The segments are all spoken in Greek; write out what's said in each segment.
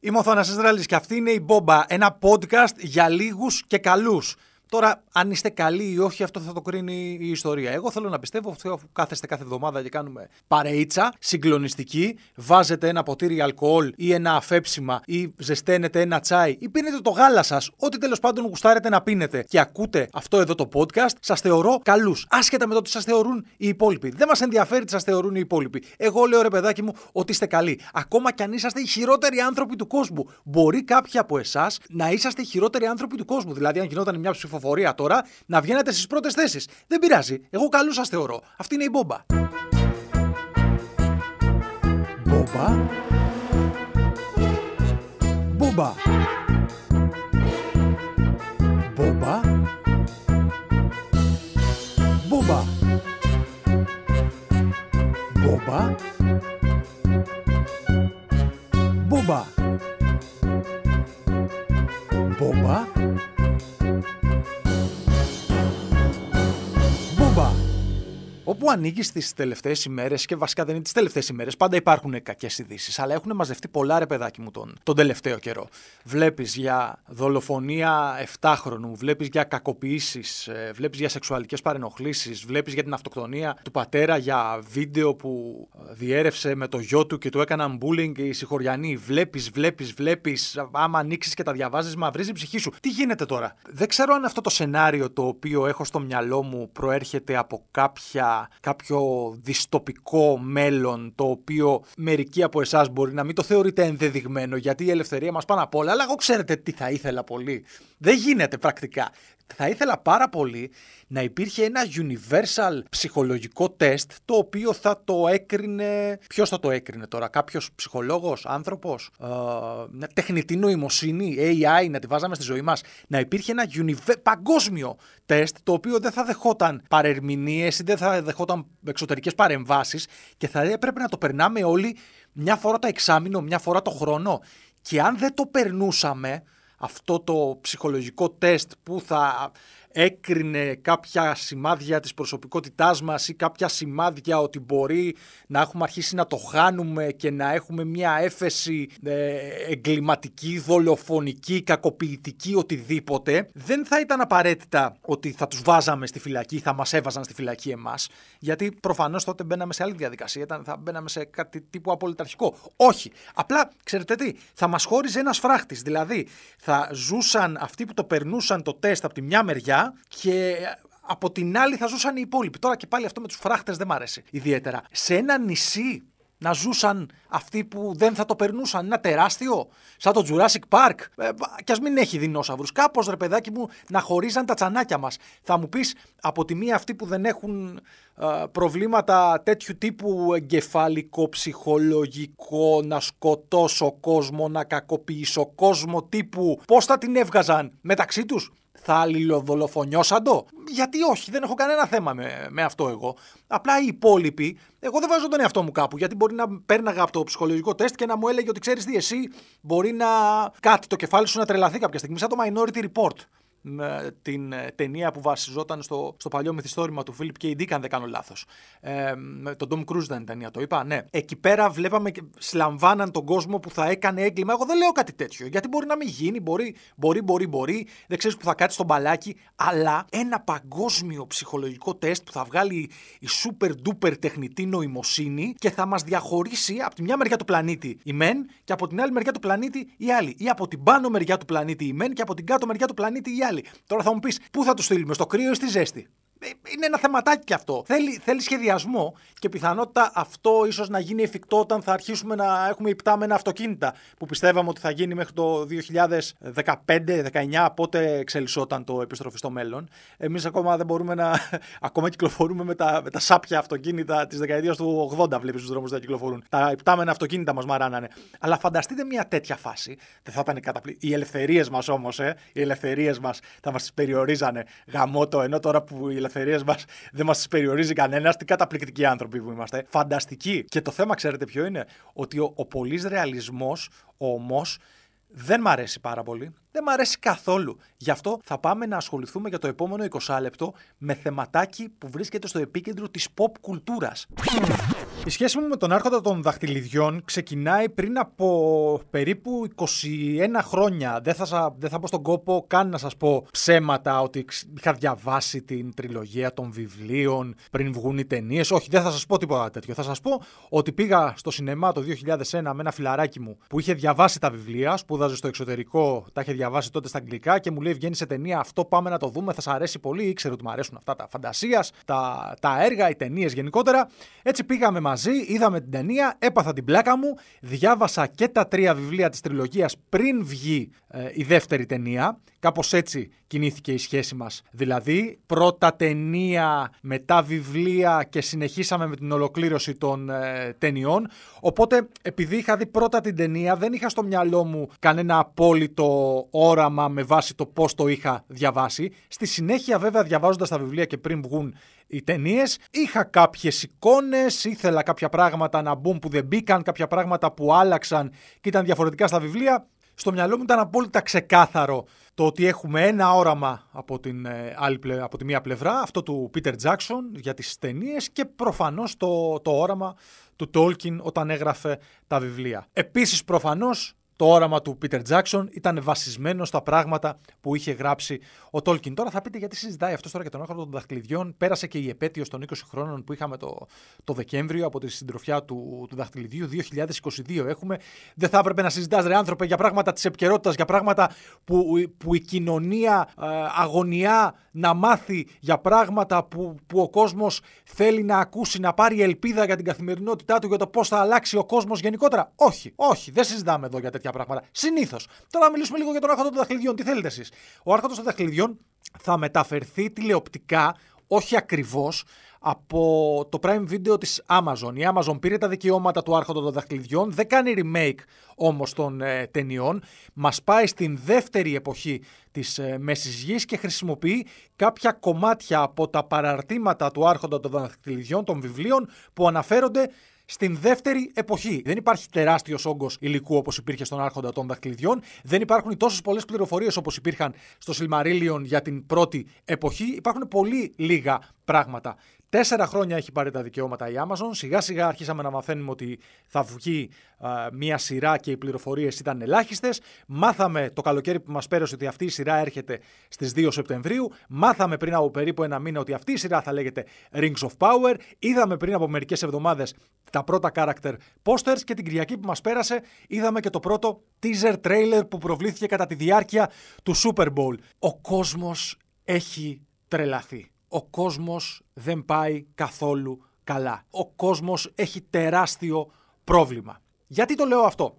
Είμαι ο Θάνασης Ράλης και αυτή είναι η Μπόμπα, ένα podcast για λίγους και καλούς. Τώρα, αν είστε καλοί ή όχι, αυτό θα το κρίνει η ιστορία. Εγώ θέλω να πιστεύω ότι κάθεστε κάθε εβδομάδα και κάνουμε παρείτσα, συγκλονιστική, βάζετε ένα ποτήρι αλκοόλ ή ένα αφέψιμα ή ζεσταίνετε ένα τσάι ή πίνετε το γάλα σας, ό,τι τέλος πάντων γουστάρετε να πίνετε και ακούτε αυτό εδώ το podcast, σας θεωρώ καλούς. Άσχετα με το τι σας θεωρούν οι υπόλοιποι. Δεν μας ενδιαφέρει τι σας θεωρούν οι υπόλοιποι. Εγώ λέω ρε παιδάκι μου ότι είστε καλοί. Ακόμα κι αν είσαστε οι χειρότεροι άνθρωποι του κόσμου. Μπορεί κάποιοι από εσάς να είσαστε οι χειρότεροι άνθρωποι του κόσμου. Δηλαδή, αν γινόταν μια ψηφοφορία ψηφοφορία τώρα να βγαίνετε στις πρώτες θέσεις. Δεν πειράζει. Εγώ καλούς σας θεωρώ. Αυτή είναι η μπόμπα. Μπόμπα. Μπόμπα. Μπόμπα. Όπου ανοίγει τι τελευταίες ημέρες και βασικά δεν είναι τις τελευταίες ημέρες, πάντα υπάρχουν κακές ειδήσεις. Αλλά έχουν μαζευτεί πολλά ρε παιδάκι μου τον, τον τελευταίο καιρό. Βλέπεις για δολοφονία 7χρονου, βλέπεις για κακοποιήσεις, ε, βλέπεις για σεξουαλικές παρενοχλήσεις, βλέπεις για την αυτοκτονία του πατέρα, για βίντεο που ε, διέρευσε με το γιο του και του έκαναν bullying οι συγχωριανοί. Βλέπεις, βλέπεις, βλέπεις. Άμα ανοίξεις και τα διαβάζεις, μαυρίζει η ψυχή σου. Τι γίνεται τώρα; Δεν ξέρω αν αυτό το σενάριο το οποίο έχω στο μυαλό μου προέρχεται από κάποια κάποιο διστοπικό μέλλον το οποίο μερικοί από εσάς μπορεί να μην το θεωρείτε ενδεδειγμένο γιατί η ελευθερία μας πάνω απ' όλα αλλά εγώ ξέρετε τι θα ήθελα πολύ. Δεν γίνεται πρακτικά θα ήθελα πάρα πολύ να υπήρχε ένα universal ψυχολογικό τεστ το οποίο θα το έκρινε. Ποιος θα το έκρινε τώρα, κάποιος ψυχολόγος, άνθρωπος, ε, τεχνητή νοημοσύνη, AI, να τη βάζαμε στη ζωή μας. Να υπήρχε ένα παγκόσμιο τεστ το οποίο δεν θα δεχόταν παρερμηνίες ή δεν θα δεχόταν εξωτερικές παρεμβάσεις και θα έπρεπε να το περνάμε όλοι μια φορά το εξάμεινο, μια φορά το χρόνο. Και αν δεν το περνούσαμε, αυτό το ψυχολογικό τεστ που θα έκρινε κάποια σημάδια της προσωπικότητάς μας ή κάποια σημάδια ότι μπορεί να έχουμε αρχίσει να το χάνουμε και να έχουμε μια έφεση ε, εγκληματική, δολοφονική, κακοποιητική, οτιδήποτε, δεν θα ήταν απαραίτητα ότι θα τους βάζαμε στη φυλακή, θα μας έβαζαν στη φυλακή εμάς, γιατί προφανώς τότε μπαίναμε σε άλλη διαδικασία, ήταν, θα μπαίναμε σε κάτι τύπου απολυταρχικό. Όχι. Απλά, ξέρετε τι, θα μας χώριζε ένας φράχτης, δηλαδή θα ζούσαν αυτοί που το περνούσαν το τεστ από τη μια μεριά και από την άλλη θα ζούσαν οι υπόλοιποι. Τώρα και πάλι αυτό με τους φράχτες δεν μ' άρεσε ιδιαίτερα. Σε ένα νησί να ζούσαν αυτοί που δεν θα το περνούσαν. Ένα τεράστιο, σαν το Jurassic Park. Ε, κι ας μην έχει δεινόσαυρους. Κάπως ρε παιδάκι μου να χωρίζαν τα τσανάκια μας. Θα μου πεις από τη μία αυτοί που δεν έχουν ε, προβλήματα τέτοιου τύπου εγκεφαλικό, ψυχολογικό, να σκοτώσω κόσμο, να κακοποιήσω κόσμο τύπου. Πώς θα την έβγαζαν μεταξύ τους; Θα αλληλοδολοφονιώσαν το. Γιατί όχι, δεν έχω κανένα θέμα με, με αυτό εγώ. Απλά οι υπόλοιποι, εγώ δεν βάζω τον εαυτό μου κάπου. Γιατί μπορεί να πέρναγα από το ψυχολογικό τεστ και να μου έλεγε ότι ξέρεις τι, εσύ μπορεί να κάτι το κεφάλι σου να τρελαθεί κάποια στιγμή, σαν το Minority Report με την ε, ταινία που βασιζόταν στο, στο παλιό μυθιστόρημα του Φίλιπ και Dick, αν δεν κάνω λάθος. Ε, τον Tom Cruise ήταν η ταινία, το είπα. Ναι. Εκεί πέρα βλέπαμε και συλλαμβάναν τον κόσμο που θα έκανε έγκλημα. Εγώ δεν λέω κάτι τέτοιο. Γιατί μπορεί να μην γίνει, μπορεί, μπορεί, μπορεί, μπορεί. Δεν ξέρεις που θα κάτσει στον μπαλάκι. Αλλά ένα παγκόσμιο ψυχολογικό τεστ που θα βγάλει η super duper τεχνητή νοημοσύνη και θα μας διαχωρίσει από τη μια μεριά του πλανήτη η μεν και από την άλλη μεριά του πλανήτη η άλλη. Ή από την πάνω μεριά του πλανήτη η μεν και από την κάτω μεριά του πλανήτη η άλλη. Τώρα θα μου πεις, πού θα το στείλουμε, στο κρύο ή στη ζέστη; Ε, είναι ένα θεματάκι κι αυτό. Θέλει, θέλει σχεδιασμό και πιθανότητα αυτό ίσως να γίνει εφικτό όταν θα αρχίσουμε να έχουμε υπτάμενα αυτοκίνητα που πιστεύαμε ότι θα γίνει μέχρι το 2015-19 πότε εξελισσόταν το επιστροφή στο μέλλον. Εμείς ακόμα δεν μπορούμε να. ακόμα κυκλοφορούμε με τα, με τα σάπια αυτοκίνητα της δεκαετίας του 80, βλέπεις τους δρόμους να κυκλοφορούν. Τα υπτάμενα αυτοκίνητα μας μαράνανε. Αλλά φανταστείτε μια τέτοια φάση. Δεν θα ήταν καταπληκτικό. Οι ελευθερίες μας όμως, ε, οι ελευθερίες μας θα μας τις περιορίζανε γαμότο ενώ τώρα που οι ελευθερίε μας δεν μας τις περιορίζει κανένας. Τι καταπληκτικοί άνθρωποι που είμαστε. Φανταστικοί. Και το θέμα, ξέρετε ποιο είναι, ότι ο, ο πολύς ρεαλισμός όμω δεν μ' αρέσει πάρα πολύ. Δεν μ' αρέσει καθόλου. Γι' αυτό θα πάμε να ασχοληθούμε για το επόμενο 20 λεπτό με θεματάκι που βρίσκεται στο επίκεντρο της pop κουλτούρας. Η σχέση μου με τον άρχοντα των δαχτυλιδιών ξεκινάει πριν από περίπου 21 χρόνια. Δεν θα, δεν θα πω στον κόπο καν να σας πω ψέματα ότι είχα διαβάσει την τριλογία των βιβλίων πριν βγουν οι ταινίες. Όχι, δεν θα σας πω τίποτα τέτοιο. Θα σας πω ότι πήγα στο σινεμά το 2001 με ένα φιλαράκι μου που είχε διαβάσει τα βιβλία, σπούδαζε στο εξωτερικό, τα είχε διαβάσει τότε στα αγγλικά και μου λέει βγαίνει σε ταινία αυτό πάμε να το δούμε, θα σα αρέσει πολύ. Ήξερε ότι μου αρέσουν αυτά τα φαντασίας, τα, τα έργα, οι ταινίες γενικότερα. Έτσι πήγαμε μαζί, είδαμε την ταινία, έπαθα την πλάκα μου, διάβασα και τα τρία βιβλία της τριλογίας πριν βγει ε, η δεύτερη ταινία. Κάπως έτσι κινήθηκε η σχέση μας. Δηλαδή, πρώτα ταινία, μετά βιβλία και συνεχίσαμε με την ολοκλήρωση των ε, ταινιών. Οπότε, επειδή είχα δει πρώτα την ταινία, δεν είχα στο μυαλό μου κανένα απόλυτο όραμα με βάση το πώς το είχα διαβάσει. Στη συνέχεια, βέβαια, διαβάζοντας τα βιβλία και πριν βγουν οι ταινίες. Είχα κάποιες εικόνες, ήθελα κάποια πράγματα να μπουν που δεν μπήκαν, κάποια πράγματα που άλλαξαν και ήταν διαφορετικά στα βιβλία. Στο μυαλό μου ήταν απόλυτα ξεκάθαρο το ότι έχουμε ένα όραμα από, την, ε, άλλη, από τη μία πλευρά, αυτό του Peter Jackson για τις ταινίες και προφανώς το, το όραμα του Tolkien όταν έγραφε τα βιβλία. Επίσης προφανώς το όραμα του Peter Jackson ήταν βασισμένο στα πράγματα που είχε γράψει ο Tolkien. Τώρα θα πείτε γιατί συζητάει αυτός τώρα για τον άνθρωπο των δαχτυλιδιών. Πέρασε και η επέτειο των 20 χρόνων που είχαμε το, το Δεκέμβριο από τη συντροφιά του, του δαχτυλιδίου. 2022 έχουμε. Δεν θα έπρεπε να συζητάς, ρε άνθρωπε, για πράγματα της επικαιρότητας, για πράγματα που, που η κοινωνία ε, αγωνιά να μάθει, για πράγματα που, που ο κόσμος θέλει να ακούσει, να πάρει ελπίδα για την καθημερινότητά του, για το πώς θα αλλάξει ο κόσμος γενικότερα. Όχι, όχι, δεν συζητάμε εδώ για τέτοια τέτοια πράγματα. Συνήθως. Τώρα να μιλήσουμε λίγο για τον άρχοντα των δαχτυλιδιών. Τι θέλετε εσείς; Ο άρχοντας των δαχτυλιδιών θα μεταφερθεί τηλεοπτικά, όχι ακριβώς, από το Prime Video της Amazon. Η Amazon πήρε τα δικαιώματα του Άρχοντα των Δαχτυλιδιών, δεν κάνει remake όμως των ε, ταινιών, μας πάει στην δεύτερη εποχή της ε, Μέσης Γης και χρησιμοποιεί κάποια κομμάτια από τα παραρτήματα του Άρχοντα των Δαχτυλιδιών, των βιβλίων που αναφέρονται στην δεύτερη εποχή. Δεν υπάρχει τεράστιος όγκος υλικού όπως υπήρχε στον Άρχοντα των Δαχτυλιδιών. Δεν υπάρχουν τόσες πολλές πληροφορίες όπως υπήρχαν στο Silmarillion για την πρώτη εποχή. Υπάρχουν πολύ λίγα πράγματα. Τέσσερα χρόνια έχει πάρει τα δικαιώματα η Amazon. Σιγά σιγά αρχίσαμε να μαθαίνουμε ότι θα βγει μία σειρά και οι πληροφορίες ήταν ελάχιστες. Μάθαμε το καλοκαίρι που μας πέρασε ότι αυτή η σειρά έρχεται στις 2 Σεπτεμβρίου. Μάθαμε πριν από περίπου ένα μήνα ότι αυτή η σειρά θα λέγεται Rings of Power. Είδαμε πριν από μερικές εβδομάδες τα πρώτα character posters και την Κυριακή που μας πέρασε είδαμε και το πρώτο teaser trailer που προβλήθηκε κατά τη διάρκεια του Super Bowl. Ο κόσμος έχει τρελαθεί ο κόσμος δεν πάει καθόλου καλά. Ο κόσμος έχει τεράστιο πρόβλημα. Γιατί το λέω αυτό;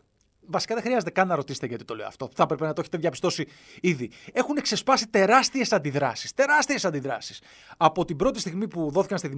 Βασικά δεν χρειάζεται καν να ρωτήσετε γιατί το λέω αυτό. Θα έπρεπε να το έχετε διαπιστώσει ήδη. Έχουν ξεσπάσει τεράστιες αντιδράσεις. Τεράστιες αντιδράσεις. Από την πρώτη στιγμή που δόθηκαν στη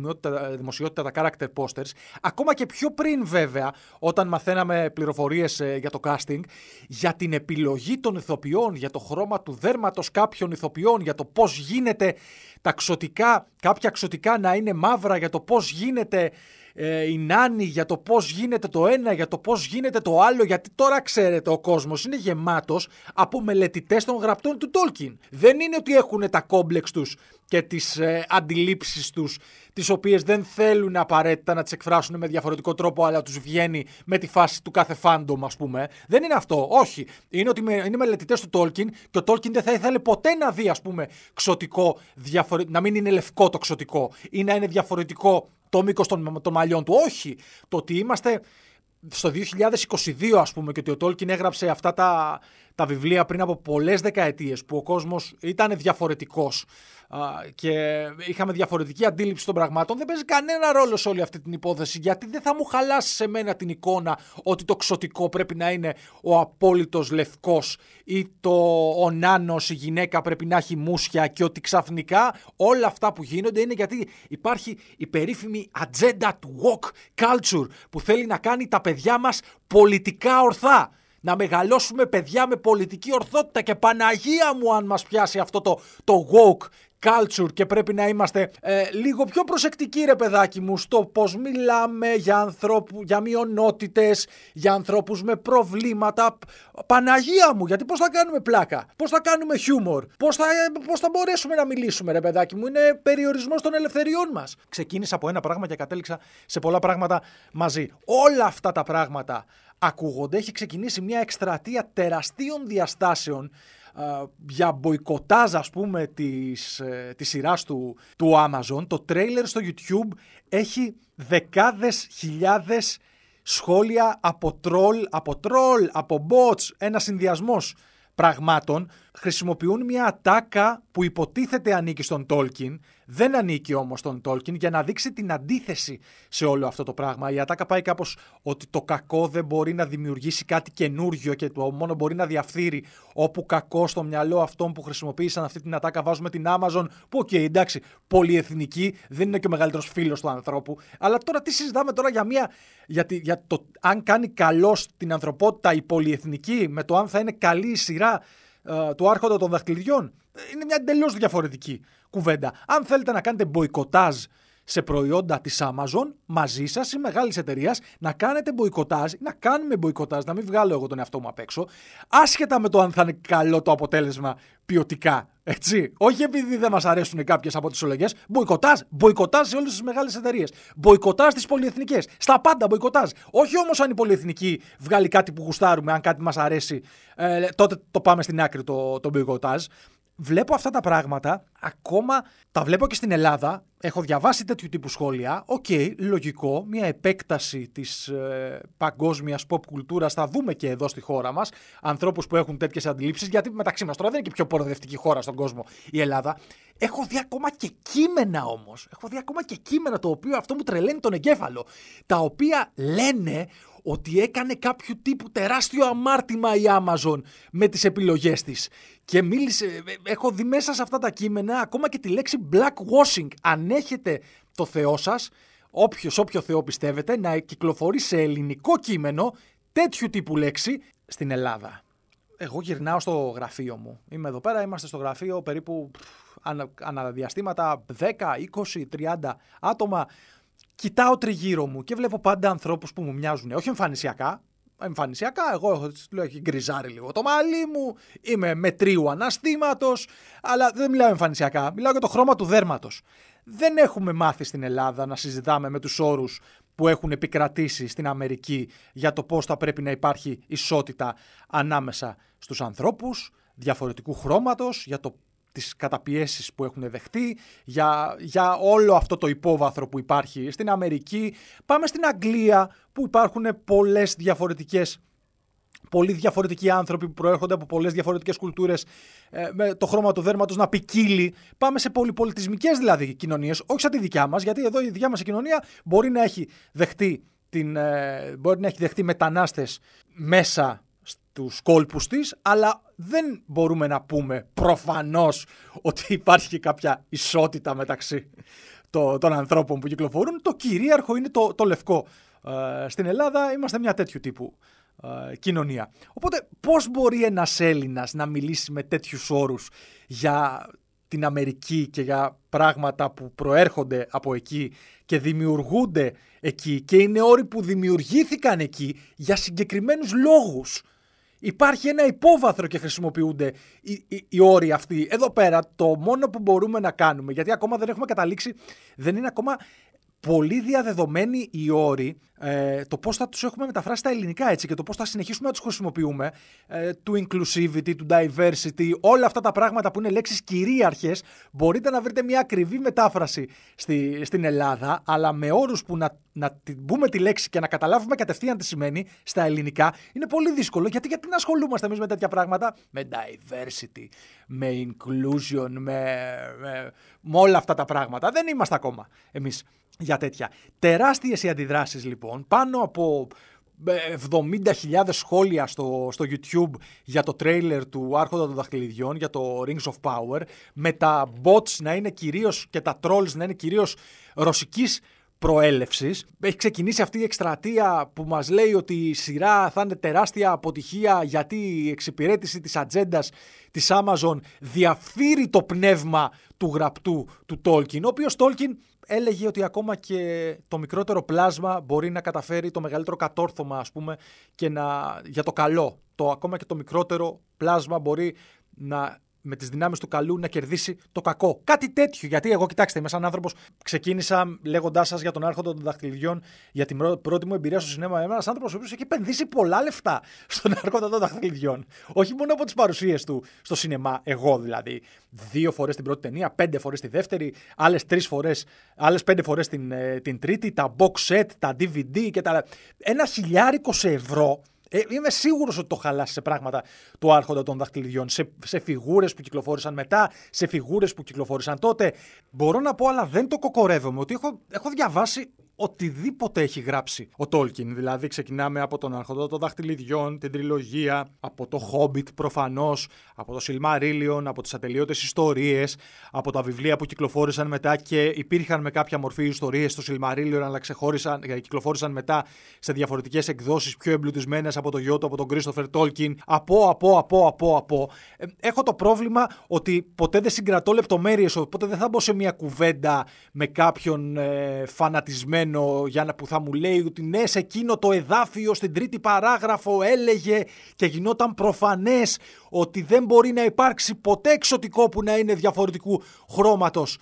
δημοσιότητα τα character posters, ακόμα και πιο πριν βέβαια, όταν μαθαίναμε πληροφορίες ε, για το casting, για την επιλογή των ηθοποιών, για το χρώμα του δέρματος κάποιων ηθοποιών, για το πώς γίνεται τα ξωτικά, κάποια ξωτικά να είναι μαύρα, για το πώς γίνεται ε, η Νάνη για το πώς γίνεται το ένα, για το πώς γίνεται το άλλο, γιατί τώρα ξέρετε ο κόσμος είναι γεμάτος από μελετητές των γραπτών του Τόλκιν. Δεν είναι ότι έχουν τα κόμπλεξ τους και τις ε, αντιλήψεις τους τις οποίες δεν θέλουν απαραίτητα να τις εκφράσουν με διαφορετικό τρόπο αλλά τους βγαίνει με τη φάση του κάθε fandom ας πούμε. Δεν είναι αυτό, όχι. Είναι ότι είναι μελετητές του Τόλκιν και ο Τόλκιν δεν θα ήθελε ποτέ να δει ας πούμε ξωτικό, διαφορε... να μην είναι λευκό το ξωτικό ή να είναι διαφορετικό το μήκος των, των μαλλιών του. Όχι. Το ότι είμαστε στο 2022 ας πούμε και ότι ο Τόλκιν έγραψε αυτά τα, τα βιβλία πριν από πολλές δεκαετίες που ο κόσμος ήταν διαφορετικός και είχαμε διαφορετική αντίληψη των πραγμάτων, δεν παίζει κανένα ρόλο σε όλη αυτή την υπόθεση γιατί δεν θα μου χαλάσει σε μένα την εικόνα ότι το ξωτικό πρέπει να είναι ο απόλυτος λευκός ή το ο νάνος, η γυναίκα πρέπει να έχει μουσια και ότι ξαφνικά όλα αυτά που γίνονται είναι γιατί υπάρχει η περίφημη ατζέντα του walk culture που θέλει να κάνει τα παιδιά μας πολιτικά ορθά. Να μεγαλώσουμε παιδιά με πολιτική ορθότητα και Παναγία μου αν μας πιάσει αυτό το, το woke culture και πρέπει να είμαστε ε, λίγο πιο προσεκτικοί ρε παιδάκι μου στο πως μιλάμε για, ανθρώπου, για μειονότητες, για ανθρώπους με προβλήματα. Παναγία μου, γιατί πώς θα κάνουμε πλάκα, πώς θα κάνουμε χιούμορ, πώς θα, ε, πώς θα μπορέσουμε να μιλήσουμε ρε παιδάκι μου, είναι περιορισμός των ελευθεριών μας. Ξεκίνησα από ένα πράγμα και κατέληξα σε πολλά πράγματα μαζί. Όλα αυτά τα πράγματα ακούγονται, έχει ξεκινήσει μια εκστρατεία τεραστίων διαστάσεων για μποϊκοτάζ ας πούμε της, ε, της σειράς του, του Amazon. Το τρέιλερ στο YouTube έχει δεκάδες χιλιάδες σχόλια από τρόλ, από τρόλ, από bots, ένα συνδυασμός πραγμάτων. Χρησιμοποιούν μια ατάκα που υποτίθεται ανήκει στον Tolkien, δεν ανήκει όμως στον Tolkien, για να δείξει την αντίθεση σε όλο αυτό το πράγμα. Η ατάκα πάει κάπως ότι το κακό δεν μπορεί να δημιουργήσει κάτι καινούργιο και το μόνο μπορεί να διαφθείρει όπου κακό στο μυαλό αυτών που χρησιμοποίησαν αυτή την ατάκα βάζουμε την Amazon, που OK, okay, εντάξει, πολυεθνική, δεν είναι και ο μεγαλύτερος φίλος του ανθρώπου, αλλά τώρα τι συζητάμε τώρα για, μια, για, για το αν κάνει καλό στην ανθρωπότητα η πολυεθνική με το αν θα είναι καλή η σειρά ε, του άρχοντα των δαχτυλιδιών. Είναι μια εντελώς διαφορετική κουβέντα. Αν θέλετε να κάνετε μποϊκοτάζ σε προϊόντα της Amazon μαζί σας ή μεγάλης εταιρείας να κάνετε μποϊκοτάζ, να κάνουμε μποϊκοτάζ, να μην βγάλω εγώ τον εαυτό μου απ' έξω, άσχετα με το αν θα είναι καλό το αποτέλεσμα ποιοτικά. Έτσι. Όχι επειδή δεν μας αρέσουν κάποιες από τις επιλογές. Μποϊκοτάζ. Μποϊκοτάζ σε όλες τις μεγάλες εταιρείες. Μποϊκοτάζ στις πολυεθνικές. Στα πάντα μποϊκοτάζ. Όχι όμως αν η πολυεθνική βγάλει κάτι που γουστάρουμε, αν κάτι μας αρέσει, ε, τότε το πάμε στην άκρη το, το μποϊκοτάζ βλέπω αυτά τα πράγματα, ακόμα τα βλέπω και στην Ελλάδα. Έχω διαβάσει τέτοιου τύπου σχόλια. OK, okay, λογικό, μια επέκταση της ε, παγκόσμιας pop κουλτούρας θα δούμε και εδώ στη χώρα μας. Ανθρώπους που έχουν τέτοιες αντιλήψεις, γιατί μεταξύ μας τώρα δεν είναι και πιο προοδευτική χώρα στον κόσμο η Ελλάδα. Έχω δει ακόμα και κείμενα όμως. Έχω δει ακόμα και κείμενα το οποίο αυτό μου τρελαίνει τον εγκέφαλο. Τα οποία λένε ότι έκανε κάποιο τύπου τεράστιο αμάρτημα η Amazon με τις επιλογές της. Και μίλησε, ε, έχω δει μέσα σε αυτά τα κείμενα ακόμα και τη λέξη blackwashing. Αν έχετε το Θεό σας, όποιος, όποιο Θεό πιστεύετε, να κυκλοφορεί σε ελληνικό κείμενο τέτοιου τύπου λέξη στην Ελλάδα. Εγώ γυρνάω στο γραφείο μου. Είμαι εδώ πέρα, είμαστε στο γραφείο περίπου αναδιαστήματα 10, 20, 30 άτομα κοιτάω τριγύρω μου και βλέπω πάντα ανθρώπους που μου μοιάζουν. Όχι εμφανισιακά. Εμφανισιακά, εγώ λέω έχει γκριζάρει λίγο το μάλι μου, είμαι μετρίου αναστήματος, αλλά δεν μιλάω εμφανισιακά. Μιλάω για το χρώμα του δέρματος. Δεν έχουμε μάθει στην Ελλάδα να συζητάμε με τους όρους που έχουν επικρατήσει στην Αμερική για το πώς θα πρέπει να υπάρχει ισότητα ανάμεσα στους ανθρώπους διαφορετικού χρώματος, για το τις καταπιέσεις που έχουν δεχτεί, για, για όλο αυτό το υπόβαθρο που υπάρχει στην Αμερική. Πάμε στην Αγγλία που υπάρχουν πολλές διαφορετικές πολύ διαφορετικοί άνθρωποι που προέρχονται από πολλές διαφορετικές κουλτούρες ε, με το χρώμα του δέρματος να ποικίλει. Πάμε σε πολυπολιτισμικές δηλαδή κοινωνίες, όχι σαν τη δικιά μας, γιατί εδώ η δικιά μας κοινωνία μπορεί να έχει δεχτεί, την, ε, μπορεί να έχει δεχτεί μετανάστες μέσα τους κόλπους της, αλλά δεν μπορούμε να πούμε προφανώς ότι υπάρχει και κάποια ισότητα μεταξύ των ανθρώπων που κυκλοφορούν. Το κυρίαρχο είναι το, το λευκό. Ε, στην Ελλάδα είμαστε μια τέτοιου τύπου ε, κοινωνία. Οπότε πώς μπορεί ένας Έλληνας να μιλήσει με τέτοιους όρους για την Αμερική και για πράγματα που προέρχονται από εκεί και δημιουργούνται εκεί και είναι όροι που δημιουργήθηκαν εκεί για συγκεκριμένους λόγους; Υπάρχει ένα υπόβαθρο και χρησιμοποιούνται οι, οι, οι, όροι αυτοί. Εδώ πέρα το μόνο που μπορούμε να κάνουμε, γιατί ακόμα δεν έχουμε καταλήξει, δεν είναι ακόμα πολύ διαδεδομένοι οι όροι, ε, το πώς θα τους έχουμε μεταφράσει στα ελληνικά έτσι και το πώς θα συνεχίσουμε να τους χρησιμοποιούμε, ε, του inclusivity, του diversity, όλα αυτά τα πράγματα που είναι λέξεις κυρίαρχες, μπορείτε να βρείτε μια ακριβή μετάφραση στη, στην Ελλάδα, αλλά με όρους που να, να μπούμε τη λέξη και να καταλάβουμε κατευθείαν τι σημαίνει στα ελληνικά, είναι πολύ δύσκολο. Γιατί, γιατί να ασχολούμαστε εμείς με τέτοια πράγματα, με diversity, με inclusion, με, με, με όλα αυτά τα πράγματα. Δεν είμαστε ακόμα εμείς για τέτοια. Τεράστιες οι αντιδράσεις λοιπόν, πάνω από 70.000 ε, σχόλια στο, στο YouTube για το τρέιλερ του Άρχοντα των Δαχτυλιδιών, για το Rings of Power, με τα bots να είναι κυρίως και τα trolls να είναι κυρίως ρωσικής προέλευσης. Έχει ξεκινήσει αυτή η εκστρατεία που μας λέει ότι η σειρά θα είναι τεράστια αποτυχία γιατί η εξυπηρέτηση της ατζέντας της Amazon διαφύρει το πνεύμα του γραπτού του Tolkien, ο οποίος Tolkien έλεγε ότι ακόμα και το μικρότερο πλάσμα μπορεί να καταφέρει το μεγαλύτερο κατόρθωμα, ας πούμε, και να, για το καλό. Το, ακόμα και το μικρότερο πλάσμα μπορεί να με τις δυνάμεις του καλού να κερδίσει το κακό. Κάτι τέτοιο. Γιατί εγώ, κοιτάξτε, είμαι σαν άνθρωπος. Ξεκίνησα λέγοντάς σας για τον Άρχοντα των Δαχτυλιδιών για την πρώτη μου εμπειρία στο σινέμα. Είμαι ένας άνθρωπος ο οποίος έχει επενδύσει πολλά λεφτά στον Άρχοντα των Δαχτυλιδιών. Όχι μόνο από τις παρουσίες του στο σινεμά, εγώ δηλαδή. Δύο φορές την πρώτη ταινία, πέντε φορές τη δεύτερη, άλλες τρεις φορές, άλλες πέντε φορές την, ε, την τρίτη, τα box set, τα DVD και τα. Ένα χιλιάρικο σε ευρώ ε, είμαι σίγουρος ότι το χαλάσει σε πράγματα του Άρχοντα των Δαχτυλιδιών. Σε, σε φιγούρες που κυκλοφόρησαν μετά, σε φιγούρες που κυκλοφόρησαν τότε. Μπορώ να πω, αλλά δεν το κοκορεύομαι, ότι έχω, έχω διαβάσει οτιδήποτε έχει γράψει ο Τόλκιν. Δηλαδή, ξεκινάμε από τον Άρχοντα των Δαχτυλιδιών, την τριλογία, από το Hobbit προφανώς, από το Silmarillion, από τις ατελείωτες ιστορίες, από τα βιβλία που κυκλοφόρησαν μετά και υπήρχαν με κάποια μορφή ιστορίες στο Silmarillion, αλλά ξεχώρισαν, ε, κυκλοφόρησαν μετά σε διαφορετικές εκδόσεις πιο εμπλουτισμένες από το γιο του, από τον Κρίστοφερ Τόλκιν. Από, από, από, από, από. Ε, έχω το πρόβλημα ότι ποτέ δεν συγκρατώ λεπτομέρειες, οπότε δεν θα μπω σε μια κουβέντα με κάποιον ε, φανατισμένο για να, που θα μου λέει ότι ναι, σε εκείνο το εδάφιο στην τρίτη παράγραφο έλεγε και γινόταν προφανές ότι δεν μπορεί να υπάρξει ποτέ εξωτικό που να είναι διαφορετικού χρώματος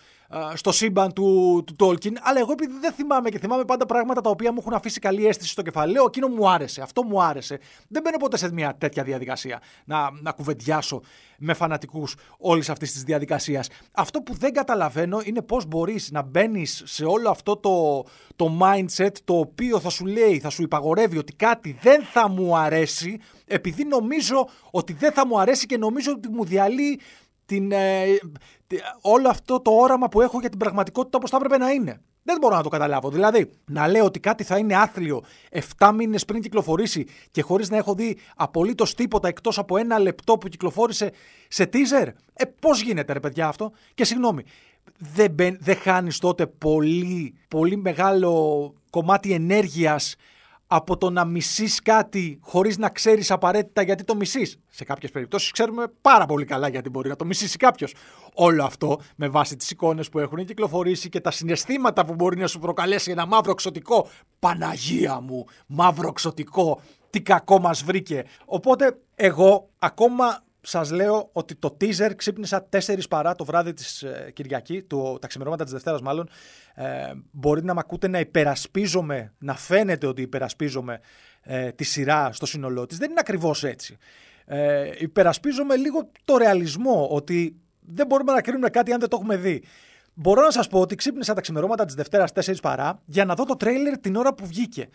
στο σύμπαν του, του Tolkien, αλλά εγώ επειδή δεν θυμάμαι και θυμάμαι πάντα πράγματα τα οποία μου έχουν αφήσει καλή αίσθηση στο κεφάλι, λέω εκείνο μου άρεσε, αυτό μου άρεσε. Δεν μπαίνω ποτέ σε μια τέτοια διαδικασία να, να κουβεντιάσω με φανατικούς όλης αυτής της διαδικασίας. Αυτό που δεν καταλαβαίνω είναι πώς μπορείς να μπαίνεις σε όλο αυτό το, το mindset το οποίο θα σου λέει, θα σου υπαγορεύει ότι κάτι δεν θα μου αρέσει, επειδή νομίζω ότι δεν θα μου αρέσει και νομίζω ότι μου διαλύει την, ε, όλο αυτό το όραμα που έχω για την πραγματικότητα όπως θα έπρεπε να είναι. Δεν μπορώ να το καταλάβω. Δηλαδή, να λέω ότι κάτι θα είναι άθλιο 7 μήνες πριν κυκλοφορήσει και χωρίς να έχω δει απολύτως τίποτα εκτός από ένα λεπτό που κυκλοφόρησε σε teaser. Ε, πώς γίνεται, ρε παιδιά, αυτό; Και συγγνώμη, δεν, δεν χάνεις τότε πολύ, πολύ μεγάλο κομμάτι ενέργειας από το να μισείς κάτι χωρίς να ξέρεις απαραίτητα γιατί το μισείς. Σε κάποιες περιπτώσεις ξέρουμε πάρα πολύ καλά γιατί μπορεί να το μισήσει κάποιος. Όλο αυτό με βάση τις εικόνες που έχουν κυκλοφορήσει και τα συναισθήματα που μπορεί να σου προκαλέσει ένα μαύρο ξωτικό. Παναγία μου, μαύρο ξωτικό. Τι κακό μας βρήκε. Οπότε εγώ ακόμα σας λέω ότι το teaser ξύπνησα 4 παρά το βράδυ της ε, Κυριακή, το, τα ξημερώματα της Δευτέρας μάλλον. Ε, μπορείτε να με ακούτε να υπερασπίζομαι, να φαίνεται ότι υπερασπίζομαι ε, τη σειρά στο σύνολό της. Δεν είναι ακριβώς έτσι. Ε, υπερασπίζομαι λίγο το ρεαλισμό, ότι δεν μπορούμε να κρίνουμε κάτι αν δεν το έχουμε δει. Μπορώ να σας πω ότι ξύπνησα τα ξημερώματα της Δευτέρας 4 παρά για να δω το τρέιλερ την ώρα που βγήκε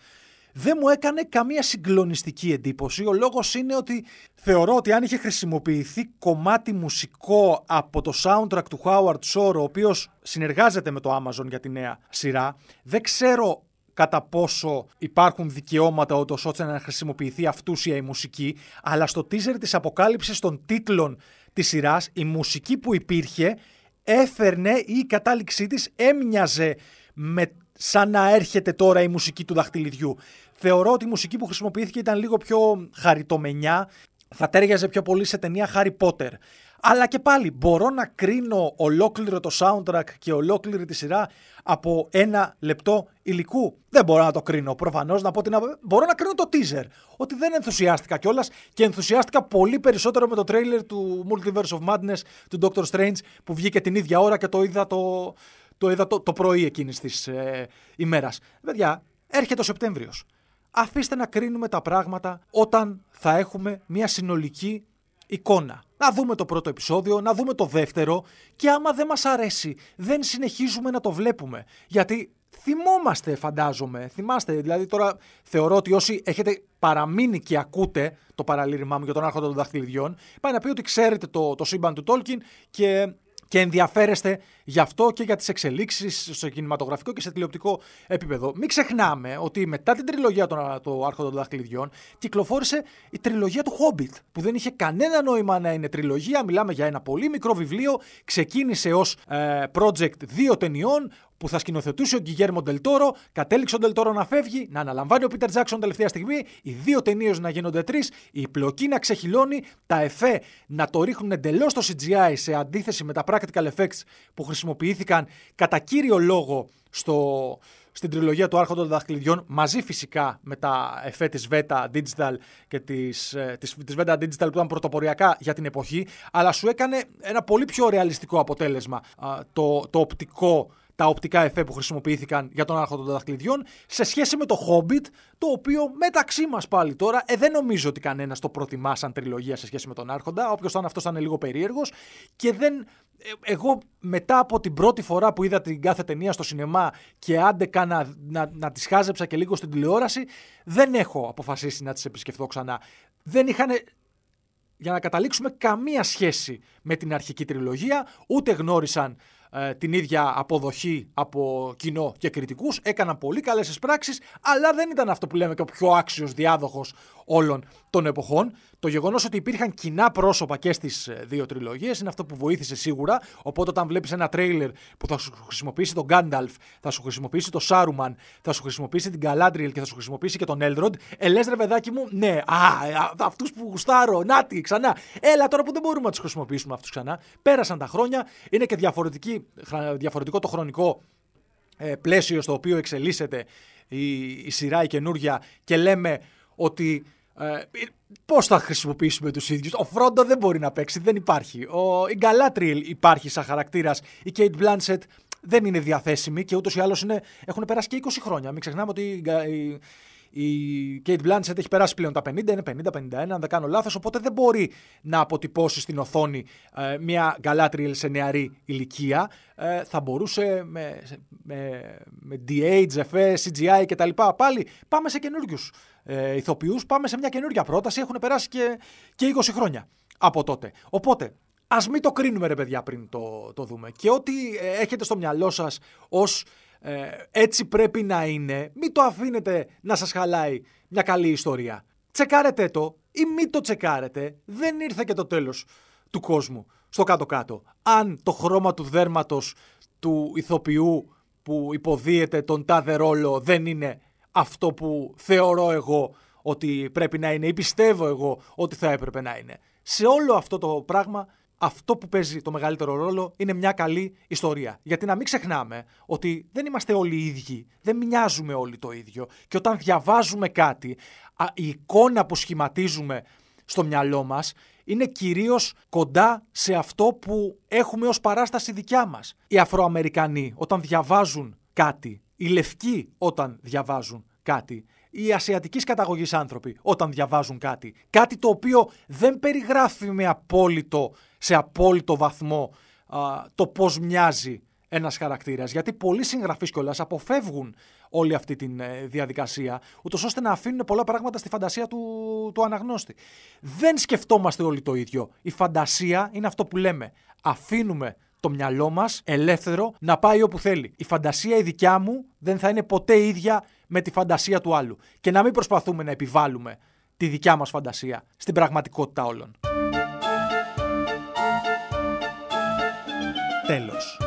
δεν μου έκανε καμία συγκλονιστική εντύπωση. Ο λόγος είναι ότι θεωρώ ότι αν είχε χρησιμοποιηθεί κομμάτι μουσικό από το soundtrack του Howard Shore, ο οποίος συνεργάζεται με το Amazon για τη νέα σειρά, δεν ξέρω κατά πόσο υπάρχουν δικαιώματα ούτως ώστε να χρησιμοποιηθεί αυτούσια η μουσική, αλλά στο teaser της αποκάλυψης των τίτλων της σειράς, η μουσική που υπήρχε έφερνε ή η κατάληξή της έμοιαζε με σαν να έρχεται τώρα η μουσική του δαχτυλιδιού. Θεωρώ ότι η μουσική που χρησιμοποιήθηκε ήταν λίγο πιο χαριτομενιά, θα τέριαζε πιο πολύ σε ταινία Harry Potter. Αλλά και πάλι μπορώ να κρίνω ολόκληρο το soundtrack και ολόκληρη τη σειρά από ένα λεπτό υλικού. Δεν μπορώ να το κρίνω. Προφανώς να πω την Μπορώ να κρίνω το teaser. Ότι δεν ενθουσιάστηκα κιόλας και ενθουσιάστηκα πολύ περισσότερο με το trailer του Multiverse of Madness του Doctor Strange που βγήκε την ίδια ώρα και το είδα το, το, είδα το, το πρωί εκείνης της ε, ημέρας. Παιδιά, έρχεται ο Σεπτέμβριος. Αφήστε να κρίνουμε τα πράγματα όταν θα έχουμε μια συνολική εικόνα. Να δούμε το πρώτο επεισόδιο, να δούμε το δεύτερο και άμα δεν μας αρέσει δεν συνεχίζουμε να το βλέπουμε. Γιατί θυμόμαστε φαντάζομαι, θυμάστε, δηλαδή τώρα θεωρώ ότι όσοι έχετε παραμείνει και ακούτε το παραλήρημά μου για τον άρχοντα των δαχτυλιδιών, πάει να πει ότι ξέρετε το, το σύμπαν του Τόλκιν και και ενδιαφέρεστε γι' αυτό και για τις εξελίξεις στο κινηματογραφικό και σε τηλεοπτικό επίπεδο. Μην ξεχνάμε ότι μετά την τριλογία των το Άρχοντα των Δαχτυλιδιών κυκλοφόρησε η τριλογία του Hobbit, που δεν είχε κανένα νόημα να είναι τριλογία. Μιλάμε για ένα πολύ μικρό βιβλίο. Ξεκίνησε ως ε, project δύο ταινιών, που θα σκηνοθετούσε ο Γκυγέρμο Ντελτόρο, κατέληξε ο Ντελτόρο να φεύγει, να αναλαμβάνει ο Πίτερ Τζάξον τελευταία στιγμή, οι δύο ταινίες να γίνονται τρεις, η πλοκή να ξεχυλώνει, τα εφέ να το ρίχνουν εντελώς στο CGI σε αντίθεση με τα practical effects που χρησιμοποιήθηκαν κατά κύριο λόγο στο, στην τριλογία του Άρχοντο των Δαχτυλιδιών, μαζί φυσικά με τα εφέ της Veta Digital και της της, της Veta Digital που ήταν πρωτοποριακά για την εποχή, αλλά σου έκανε ένα πολύ πιο ρεαλιστικό αποτέλεσμα το, το οπτικό τα οπτικά εφέ που χρησιμοποιήθηκαν για τον Άρχοντα των Δαχτυλιδιών σε σχέση με το Hobbit, το οποίο μεταξύ μας πάλι τώρα ε, δεν νομίζω ότι κανένας το προτιμά σαν τριλογία σε σχέση με τον Άρχοντα. Όποιος ήταν αυτός ήταν λίγο περίεργος και δεν. Ε, εγώ μετά από την πρώτη φορά που είδα την κάθε ταινία στο σινεμά και άντε να, να, να τις χάζεψα και λίγο στην τηλεόραση, δεν έχω αποφασίσει να τις επισκεφθώ ξανά. Δεν είχαν για να καταλήξουμε καμία σχέση με την αρχική τριλογία, ούτε γνώρισαν ε, την ίδια αποδοχή από κοινό και κριτικούς. Έκαναν πολύ καλές εισπράξει, αλλά δεν ήταν αυτό που λέμε και ο πιο άξιος διάδοχος όλων των εποχών. Το γεγονός ότι υπήρχαν κοινά πρόσωπα και στις ε, δύο τριλογίες είναι αυτό που βοήθησε σίγουρα. Οπότε, όταν βλέπεις ένα τρέιλερ που θα σου χρησιμοποιήσει τον Γκάνταλφ, θα σου χρησιμοποιήσει τον Σάρουμαν, θα σου χρησιμοποιήσει την Γκαλάντριελ και θα σου χρησιμοποιήσει και τον Έλροντ, ε, λες ρε παιδάκι μου, ναι, α, αυτούς που γουστάρω, νάτι, ξανά. Έλα τώρα που δεν μπορούμε να τους χρησιμοποιήσουμε αυτούς ξανά. Πέρασαν τα χρόνια, είναι και διαφορετικό το χρονικό ε, πλαίσιο στο οποίο εξελίσσεται η, η σειρά η καινούρια και λέμε ότι ε, Πώς θα χρησιμοποιήσουμε τους ίδιους. Ο Φρόντο δεν μπορεί να παίξει, δεν υπάρχει. Ο, η Γκαλάτριελ υπάρχει σαν χαρακτήρας. Η Κέιτ Μπλάνσετ δεν είναι διαθέσιμη και ούτως ή άλλως έχουν περάσει και 20 χρόνια. Μην ξεχνάμε ότι η, η Kate Blanchett έχει περάσει πλέον τα 50, είναι 50-51 αν δεν κάνω λάθος, οπότε δεν μπορεί να αποτυπώσει στην οθόνη ε, μια Galadriel σε νεαρή ηλικία. Ε, θα μπορούσε με, με, με DH, FS, CGI κτλ. Πάλι πάμε σε καινούριους ε, ηθοποιούς, πάμε σε μια καινούργια πρόταση, έχουν περάσει και, και 20 χρόνια από τότε. Οπότε, Α μην το κρίνουμε, ρε παιδιά, πριν το, το δούμε. Και ό,τι ε, έχετε στο μυαλό σας ως ε, έτσι πρέπει να είναι, μην το αφήνετε να σας χαλάει μια καλή ιστορία. Τσεκάρετε το ή μην το τσεκάρετε, δεν ήρθε και το τέλος του κόσμου στο κάτω-κάτω. Αν το χρώμα του δέρματος του ηθοποιού που υποδίεται τον τάδε ρόλο δεν είναι αυτό που θεωρώ εγώ ότι πρέπει να είναι ή πιστεύω εγώ ότι θα έπρεπε να είναι. Σε όλο αυτό το πράγμα αυτό που παίζει το μεγαλύτερο ρόλο είναι μια καλή ιστορία. Γιατί να μην ξεχνάμε ότι δεν είμαστε όλοι οι ίδιοι, δεν μοιάζουμε όλοι το ίδιο. Και όταν διαβάζουμε κάτι, η εικόνα που σχηματίζουμε στο μυαλό μας είναι κυρίως κοντά σε αυτό που έχουμε ως παράσταση δικιά μας. Οι Αφροαμερικανοί όταν διαβάζουν κάτι, οι Λευκοί όταν διαβάζουν κάτι, οι ασιατικής καταγωγής άνθρωποι όταν διαβάζουν κάτι. Κάτι το οποίο δεν περιγράφει με απόλυτο, σε απόλυτο βαθμό το πώς μοιάζει ένας χαρακτήρας. Γιατί πολλοί συγγραφείς κιόλας αποφεύγουν όλη αυτή τη ε, διαδικασία, ούτως ώστε να αφήνουν πολλά πράγματα στη φαντασία του, του αναγνώστη. Δεν σκεφτόμαστε όλοι το ίδιο. Η φαντασία είναι αυτό που λέμε. Αφήνουμε το μυαλό μας ελεύθερο να πάει όπου θέλει. Η φαντασία η δικιά μου δεν θα είναι ποτέ ίδια με τη φαντασία του άλλου και να μην προσπαθούμε να επιβάλλουμε τη δικιά μας φαντασία στην πραγματικότητα όλων. Τέλος.